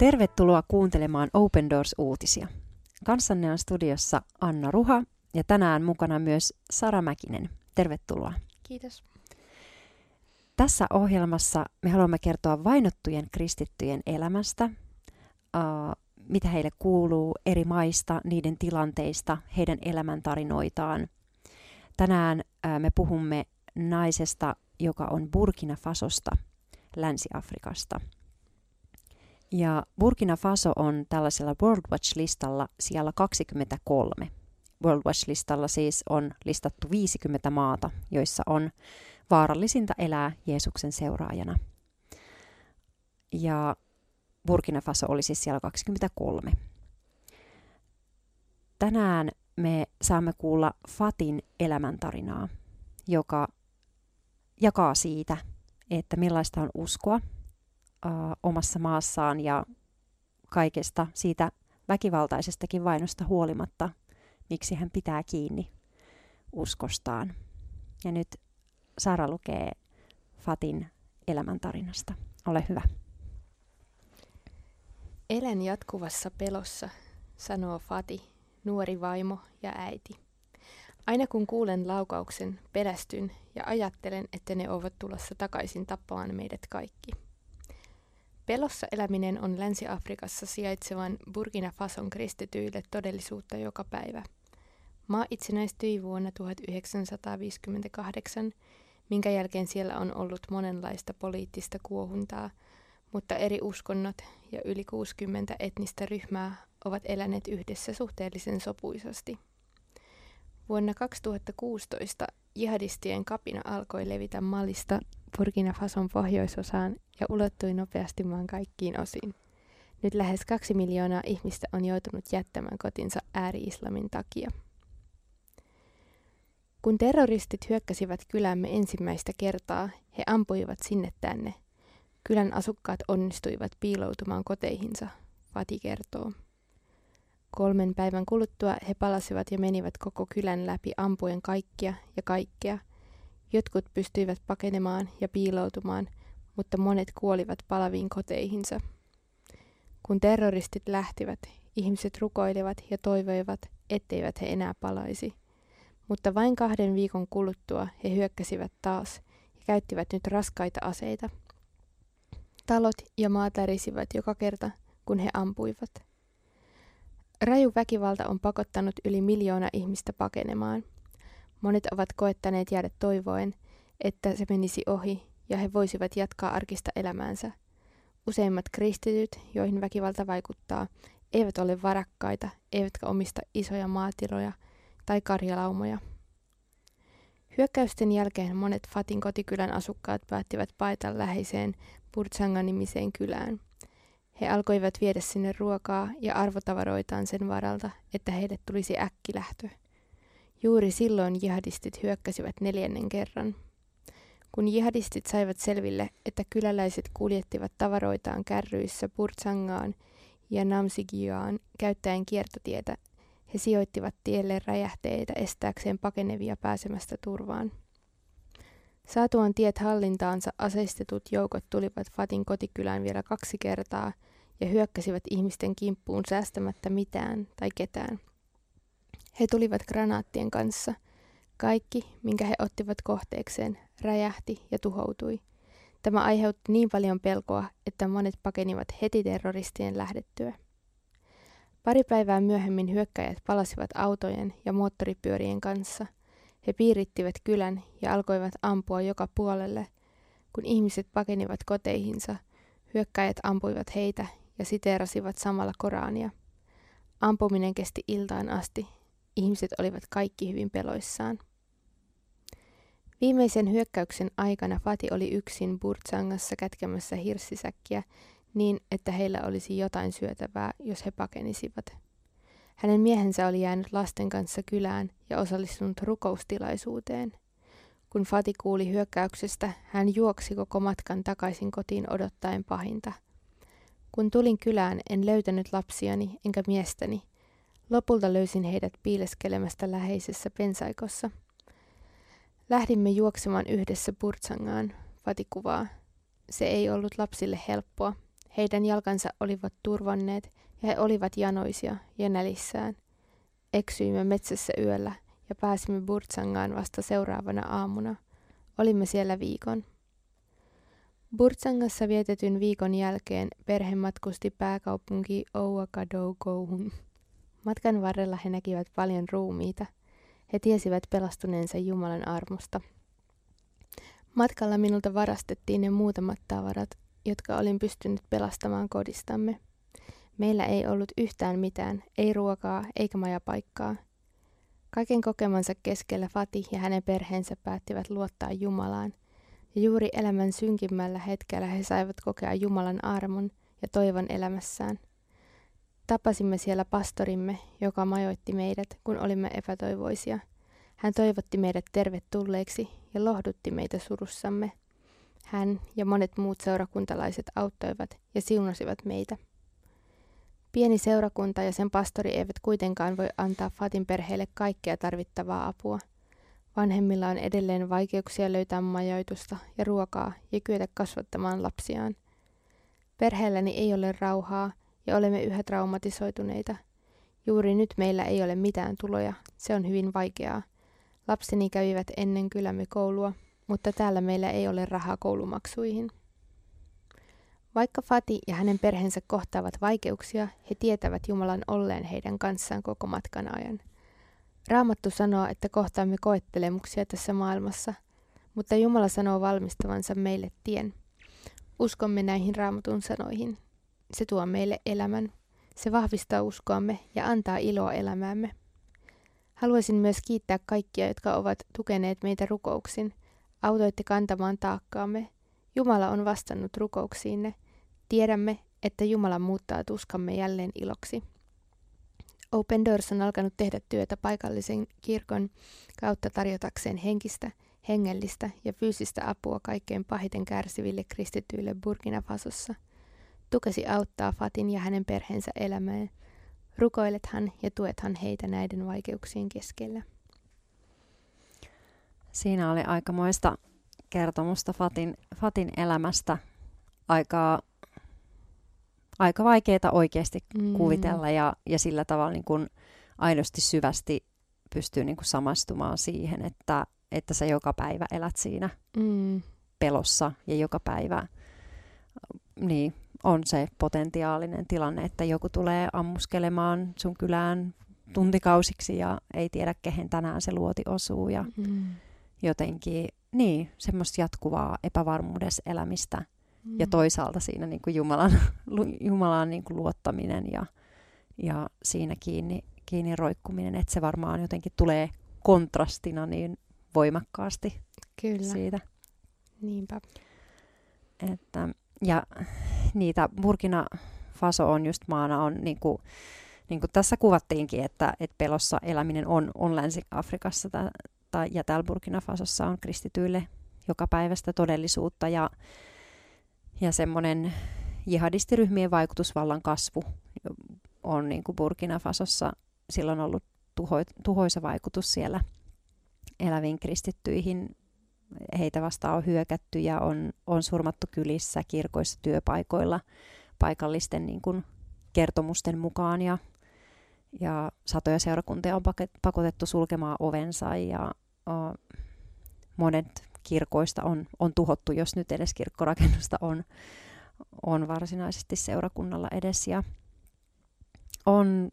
Tervetuloa kuuntelemaan Open Doors-uutisia. Kanssanne on studiossa Anna Ruha ja tänään mukana myös Sara Mäkinen. Tervetuloa. Kiitos. Tässä ohjelmassa me haluamme kertoa vainottujen kristittyjen elämästä, mitä heille kuuluu eri maista, niiden tilanteista, heidän elämäntarinoitaan. Tänään me puhumme naisesta, joka on Burkina Fasosta, Länsi-Afrikasta – ja Burkina Faso on tällaisella World Watch-listalla siellä 23. World Watch-listalla siis on listattu 50 maata, joissa on vaarallisinta elää Jeesuksen seuraajana. Ja Burkina Faso oli siis siellä 23. Tänään me saamme kuulla Fatin elämäntarinaa, joka jakaa siitä, että millaista on uskoa äh, omassa maassaan ja kaikesta siitä väkivaltaisestakin vainosta huolimatta, miksi hän pitää kiinni uskostaan. Ja nyt Sara lukee Fatin elämäntarinasta. Ole hyvä. Elän jatkuvassa pelossa, sanoo Fati, nuori vaimo ja äiti. Aina kun kuulen laukauksen, pelästyn ja ajattelen, että ne ovat tulossa takaisin tappamaan meidät kaikki. Pelossa eläminen on Länsi-Afrikassa sijaitsevan Burkina Fason kristityille todellisuutta joka päivä. Maa itsenäistyi vuonna 1958, minkä jälkeen siellä on ollut monenlaista poliittista kuohuntaa, mutta eri uskonnot ja yli 60 etnistä ryhmää ovat eläneet yhdessä suhteellisen sopuisasti. Vuonna 2016 jihadistien kapina alkoi levitä Malista Burkina Fason pohjoisosaan ja ulottui nopeasti maan kaikkiin osiin. Nyt lähes kaksi miljoonaa ihmistä on joutunut jättämään kotinsa ääri-islamin takia. Kun terroristit hyökkäsivät kylämme ensimmäistä kertaa, he ampuivat sinne tänne. Kylän asukkaat onnistuivat piiloutumaan koteihinsa, Fati kertoo. Kolmen päivän kuluttua he palasivat ja menivät koko kylän läpi ampuen kaikkia ja kaikkea. Jotkut pystyivät pakenemaan ja piiloutumaan, mutta monet kuolivat palaviin koteihinsa. Kun terroristit lähtivät, ihmiset rukoilivat ja toivoivat, etteivät he enää palaisi. Mutta vain kahden viikon kuluttua he hyökkäsivät taas ja käyttivät nyt raskaita aseita. Talot ja maat tärisivät joka kerta, kun he ampuivat. Raju väkivalta on pakottanut yli miljoona ihmistä pakenemaan. Monet ovat koettaneet jäädä toivoen, että se menisi ohi ja he voisivat jatkaa arkista elämäänsä. Useimmat kristityt, joihin väkivalta vaikuttaa, eivät ole varakkaita, eivätkä omista isoja maatiloja tai karjalaumoja. Hyökkäysten jälkeen monet Fatin kotikylän asukkaat päättivät paeta läheiseen Burtsanga-nimiseen kylään – he alkoivat viedä sinne ruokaa ja arvotavaroitaan sen varalta, että heille tulisi äkkilähtö. Juuri silloin jihadistit hyökkäsivät neljännen kerran. Kun jihadistit saivat selville, että kyläläiset kuljettivat tavaroitaan kärryissä Burtsangaan ja Namsigiaan käyttäen kiertotietä, he sijoittivat tielle räjähteitä estääkseen pakenevia pääsemästä turvaan. Saatuaan tiet hallintaansa aseistetut joukot tulivat Fatin kotikylään vielä kaksi kertaa – ja hyökkäsivät ihmisten kimppuun säästämättä mitään tai ketään. He tulivat granaattien kanssa. Kaikki, minkä he ottivat kohteekseen, räjähti ja tuhoutui. Tämä aiheutti niin paljon pelkoa, että monet pakenivat heti terroristien lähdettyä. Pari päivää myöhemmin hyökkäjät palasivat autojen ja moottoripyörien kanssa. He piirittivät kylän ja alkoivat ampua joka puolelle. Kun ihmiset pakenivat koteihinsa, hyökkäjät ampuivat heitä ja siteerasivat samalla Korania. Ampuminen kesti iltaan asti. Ihmiset olivat kaikki hyvin peloissaan. Viimeisen hyökkäyksen aikana Fati oli yksin Burtsangassa kätkemässä hirssisäkkiä niin, että heillä olisi jotain syötävää, jos he pakenisivat. Hänen miehensä oli jäänyt lasten kanssa kylään ja osallistunut rukoustilaisuuteen. Kun Fati kuuli hyökkäyksestä, hän juoksi koko matkan takaisin kotiin odottaen pahinta – kun tulin kylään, en löytänyt lapsiani enkä miestäni. Lopulta löysin heidät piileskelemästä läheisessä pensaikossa. Lähdimme juoksemaan yhdessä Purtsangaan, Fati kuvaa. Se ei ollut lapsille helppoa. Heidän jalkansa olivat turvanneet ja he olivat janoisia ja nälissään. Eksyimme metsässä yöllä ja pääsimme Burtsangaan vasta seuraavana aamuna. Olimme siellä viikon. Burtsangassa vietetyn viikon jälkeen perhe matkusti pääkaupunki Ouakadougohun. Matkan varrella he näkivät paljon ruumiita. He tiesivät pelastuneensa Jumalan armosta. Matkalla minulta varastettiin ne muutamat tavarat, jotka olin pystynyt pelastamaan kodistamme. Meillä ei ollut yhtään mitään, ei ruokaa eikä majapaikkaa. Kaiken kokemansa keskellä Fati ja hänen perheensä päättivät luottaa Jumalaan, ja juuri elämän synkimmällä hetkellä he saivat kokea Jumalan armon ja toivon elämässään. Tapasimme siellä pastorimme, joka majoitti meidät, kun olimme epätoivoisia. Hän toivotti meidät tervetulleeksi ja lohdutti meitä surussamme. Hän ja monet muut seurakuntalaiset auttoivat ja siunasivat meitä. Pieni seurakunta ja sen pastori eivät kuitenkaan voi antaa Fatin perheelle kaikkea tarvittavaa apua. Vanhemmilla on edelleen vaikeuksia löytää majoitusta ja ruokaa ja kyetä kasvattamaan lapsiaan. Perheelläni ei ole rauhaa ja olemme yhä traumatisoituneita. Juuri nyt meillä ei ole mitään tuloja, se on hyvin vaikeaa. Lapseni kävivät ennen kylämme koulua, mutta täällä meillä ei ole rahaa koulumaksuihin. Vaikka Fati ja hänen perheensä kohtaavat vaikeuksia, he tietävät Jumalan olleen heidän kanssaan koko matkan ajan. Raamattu sanoo, että kohtaamme koettelemuksia tässä maailmassa, mutta Jumala sanoo valmistavansa meille tien. Uskomme näihin raamatun sanoihin. Se tuo meille elämän. Se vahvistaa uskoamme ja antaa iloa elämäämme. Haluaisin myös kiittää kaikkia, jotka ovat tukeneet meitä rukouksin. Autoitte kantamaan taakkaamme. Jumala on vastannut rukouksiinne. Tiedämme, että Jumala muuttaa tuskamme jälleen iloksi. Open Doors on alkanut tehdä työtä paikallisen kirkon kautta tarjotakseen henkistä, hengellistä ja fyysistä apua kaikkein pahiten kärsiville kristityille Burkina Fasossa. Tukesi auttaa Fatin ja hänen perheensä elämään. Rukoilethan ja tuethan heitä näiden vaikeuksien keskellä. Siinä oli aikamoista kertomusta Fatin, Fatin elämästä. Aika, aika vaikeaa oikeasti mm. kuvitella ja, ja sillä tavalla niin kuin aidosti syvästi pystyy niin kuin samastumaan siihen, että, että sä joka päivä elät siinä mm. pelossa ja joka päivä niin, on se potentiaalinen tilanne, että joku tulee ammuskelemaan sun kylään tuntikausiksi ja ei tiedä, kehen tänään se luoti osuu ja mm. jotenkin niin, semmoista jatkuvaa epävarmuudessa elämistä mm. ja toisaalta siinä niin kuin Jumalan, Jumalan niin kuin luottaminen ja, ja siinä kiinni, kiinni roikkuminen, että se varmaan jotenkin tulee kontrastina niin voimakkaasti Kyllä. siitä. Niinpä. Että, ja niitä Burkina Faso on just maana on niin kuin, niin kuin tässä kuvattiinkin, että, että pelossa eläminen on, on Länsi-Afrikassa tai, ja täällä Burkina Fasossa on kristityille joka päivästä todellisuutta ja, ja semmoinen jihadistiryhmien vaikutusvallan kasvu on niin kuin Burkina Fasossa silloin ollut tuho, tuhoisa vaikutus siellä eläviin kristittyihin heitä vastaan on hyökätty ja on, on surmattu kylissä, kirkoissa, työpaikoilla paikallisten niin kuin, kertomusten mukaan ja, ja satoja seurakuntia on pakotettu sulkemaan ovensa ja o, monet kirkoista on, on tuhottu, jos nyt edes kirkkorakennusta on, on varsinaisesti seurakunnalla edes ja on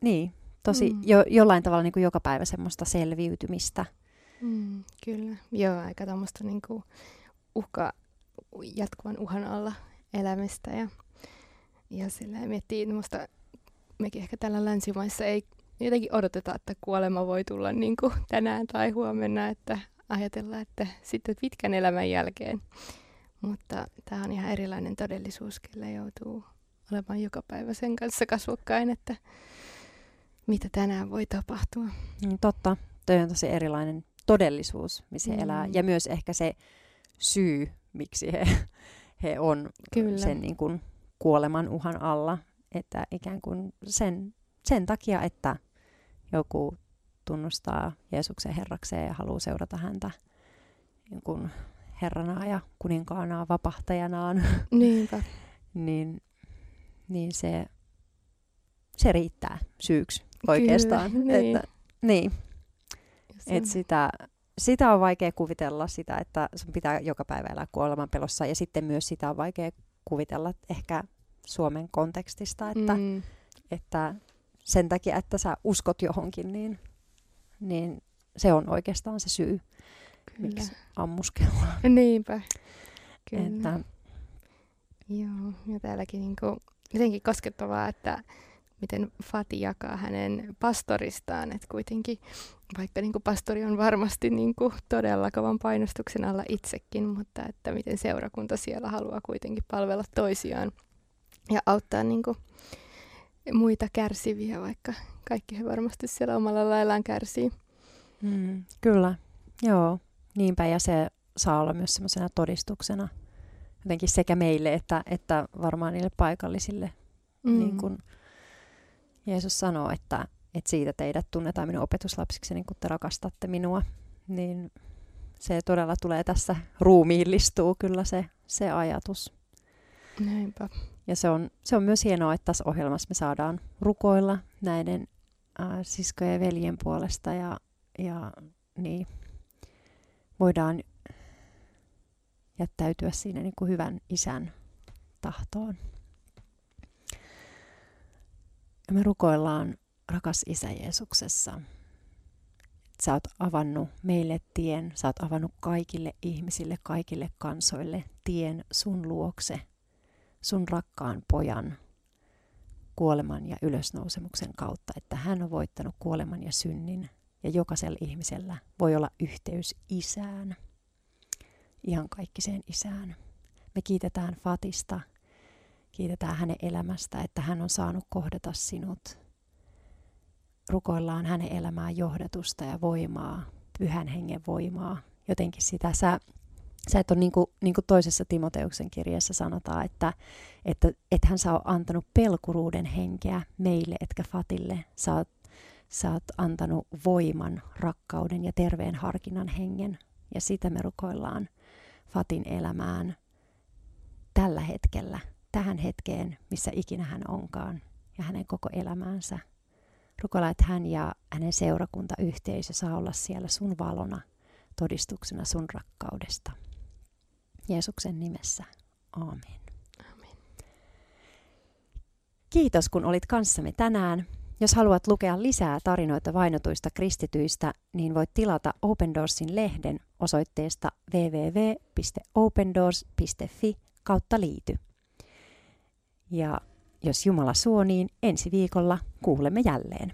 niin, tosi mm. jo, jollain tavalla niin kuin joka päivä semmoista selviytymistä – Mm, kyllä. Joo, aika tuommoista niinku uhka, jatkuvan uhan alla elämistä. Ja, ja sillä miettii tuommoista, mekin ehkä täällä länsimaissa ei jotenkin odoteta, että kuolema voi tulla niin kuin tänään tai huomenna, että ajatellaan, että sitten pitkän elämän jälkeen. Mutta tämä on ihan erilainen todellisuus, kyllä joutuu olemaan joka päivä sen kanssa kasvokkain, että mitä tänään voi tapahtua. Mm, totta, toi on tosi erilainen todellisuus, missä he mm. elää. Ja myös ehkä se syy, miksi he, he on Kyllä. sen niin kuin kuoleman uhan alla. Että ikään kuin sen, sen takia, että joku tunnustaa Jeesuksen herrakseen ja haluaa seurata häntä niin kuin herrana ja kuninkaana, vapahtajanaan. Niinpä. niin, niin se, se riittää syyksi oikeastaan. Kyllä, niin. Että, niin. Et sitä, sitä on vaikea kuvitella sitä, että sun pitää joka päivä elää kuoleman pelossa. Ja sitten myös sitä on vaikea kuvitella ehkä Suomen kontekstista, että, mm, että sen takia, että sä uskot johonkin, niin, niin se on oikeastaan se syy, kyllä. miksi ammuskellaan. Niinpä. Kyllä. Että, Joo, ja täälläkin niinku, jotenkin koskettavaa, että miten Fati jakaa hänen pastoristaan, että kuitenkin vaikka niinku pastori on varmasti niinku todella kovan painostuksen alla itsekin, mutta että miten seurakunta siellä haluaa kuitenkin palvella toisiaan ja auttaa niinku muita kärsiviä, vaikka kaikki he varmasti siellä omalla laillaan kärsii. mm, kyllä, joo, niinpä. Ja se saa olla myös semmoisena todistuksena jotenkin sekä meille että, että varmaan niille paikallisille mm. niin kuin Jeesus sanoo, että, että siitä teidät tunnetaan minun opetuslapsiksi, niin kun te rakastatte minua, niin se todella tulee tässä ruumiillistuu kyllä se, se ajatus. Näinpä. Ja se on, se on myös hienoa, että tässä ohjelmassa me saadaan rukoilla näiden äh, siskojen ja veljen puolesta ja, ja niin, voidaan jättäytyä siinä niin kuin hyvän isän tahtoon. Ja me rukoillaan, rakas Isä Jeesuksessa, sä oot avannut meille tien, sä oot avannut kaikille ihmisille, kaikille kansoille tien sun luokse, sun rakkaan pojan kuoleman ja ylösnousemuksen kautta, että hän on voittanut kuoleman ja synnin ja jokaisella ihmisellä voi olla yhteys isään, ihan kaikkiseen isään. Me kiitetään Fatista, kiitetään hänen elämästä, että hän on saanut kohdata sinut. Rukoillaan hänen elämään johdatusta ja voimaa, pyhän hengen voimaa. Jotenkin sitä sä, sä et ole niin kuin, niin kuin toisessa Timoteuksen kirjassa sanotaan, että, että et hän saa antanut pelkuruuden henkeä meille, etkä Fatille. Sä oot, sä oot antanut voiman, rakkauden ja terveen harkinnan hengen. Ja sitä me rukoillaan Fatin elämään tällä hetkellä, tähän hetkeen, missä ikinä hän onkaan, ja hänen koko elämäänsä. Rukoilla, että hän ja hänen seurakuntayhteisö saa olla siellä sun valona, todistuksena sun rakkaudesta. Jeesuksen nimessä. Aamen. Amen. Kiitos, kun olit kanssamme tänään. Jos haluat lukea lisää tarinoita vainotuista kristityistä, niin voit tilata Open Doorsin lehden osoitteesta www.opendoors.fi kautta liity. Ja jos Jumala suo, niin ensi viikolla kuulemme jälleen.